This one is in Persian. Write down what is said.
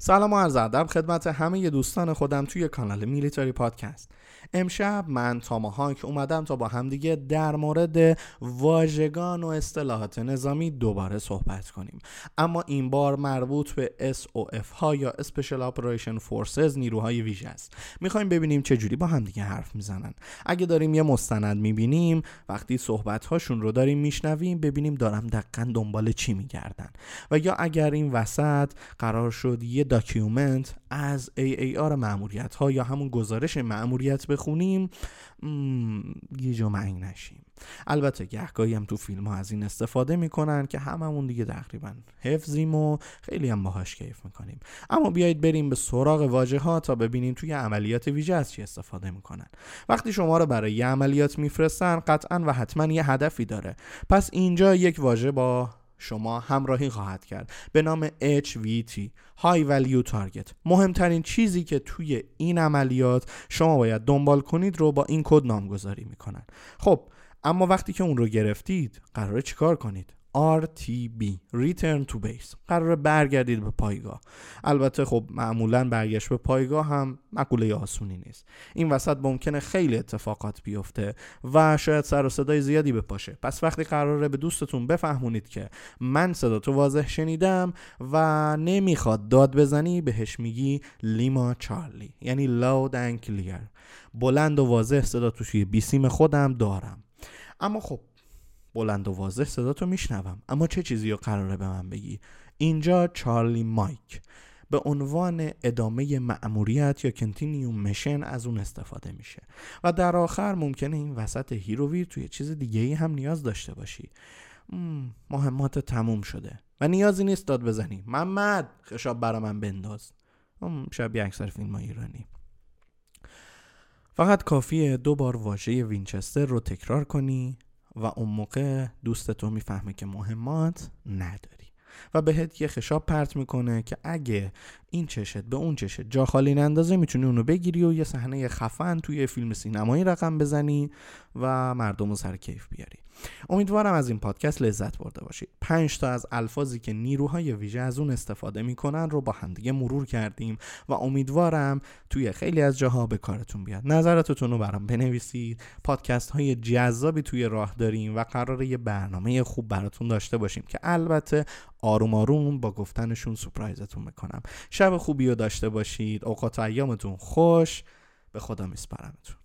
سلام و عرض ادب خدمت همه دوستان خودم توی کانال میلیتاری پادکست. امشب من تاماهاک اومدم تا با همدیگه در مورد واژگان و اصطلاحات نظامی دوباره صحبت کنیم. اما این بار مربوط به SOF ها یا Special Operation Forces نیروهای ویژه است. می‌خوایم ببینیم چه جوری با همدیگه حرف می‌زنن. اگه داریم یه مستند می‌بینیم وقتی صحبت هاشون رو داریم میشنویم ببینیم دارم دقیقا دنبال چی میگردن. و یا اگر این وسط قرار شد یه document از AAR ماموریت ها یا همون گزارش ماموریت بخونیم یه جا معین نشیم. البته گهگاهی هم تو فیلم ها از این استفاده می‌کنن که هممون دیگه تقریبا حفظیم و خیلی هم باهاش کیف می‌کنیم. اما بیایید بریم به سراغ واژه ها تا ببینیم توی عملیات ویژه از چی استفاده می‌کنن. وقتی شما رو برای یه عملیات میفرستن قطعا و حتما یه هدفی داره. پس اینجا یک واژه با شما همراهی خواهد کرد. به نام HVT High Value Target. مهمترین چیزی که توی این عملیات شما باید دنبال کنید رو با این کد نامگذاری می‌کنن. خب اما وقتی که اون رو گرفتید قراره چیکار کنید؟ RTB Return to Base. قرار برگردید به پایگاه. البته خب معمولا برگشت به پایگاه هم مقوله آسونی نیست. این وسط ممکنه خیلی اتفاقات بیفته و شاید سر و صدای زیادی بپاشه. پس وقتی قراره به دوستتون بفهمونید که من صدا تو واضح شنیدم و نمی‌خواد داد بزنی بهش میگی لیما چارلی یعنی loud and clear. بلند و واضح صدا توی بیسیم خودم دارم. اما خب بلند و واضح صدا تو میشنوم. اما چه چیزی رو قراره به من بگی؟ اینجا چارلی مایک. به عنوان ادامه مأموریت یا کنتینیوم مشن از اون استفاده میشه. و در آخر ممکنه این وسط هیر و ویر تو یه چیز دیگه ای هم نیاز داشته باشی. مهمات تموم شده. و نیازی نیست داد بزنی. محمد خشاب برا من بنداز. شبیه اکثر فیلم های ایرانی. فقط کافیه دو بار واژه Winchester رو تکرار کنی. و اون موقع دوست تو می‌فهمه که مهمات نداری. و بهت یه خشاب پرت می‌کنه که اگه این چشت به اون چشت جا خالی نندازه می‌تونی اونو بگیری و یه صحنه خفن توی فیلم سینمایی رقم بزنی و مردم رو سر کیف بیاری. امیدوارم از این پادکست لذت برده باشید. پنج تا از الفاظی که نیروهای ویژه از اون استفاده می‌کنن رو با همدیگه مرور کردیم و امیدوارم توی خیلی از جاها به کارتون بیاد. نظراتتون رو برام بنویسید. پادکست های جذابی توی راه داریم و قراره یه برنامه خوب براتون داشته باشیم که البته آروم آروم با گفتنشون سپرایزتون می‌کنم. شب خوبی رو داشته باشید. اوقات ایامتون خوش. به خدا میسپارمتون.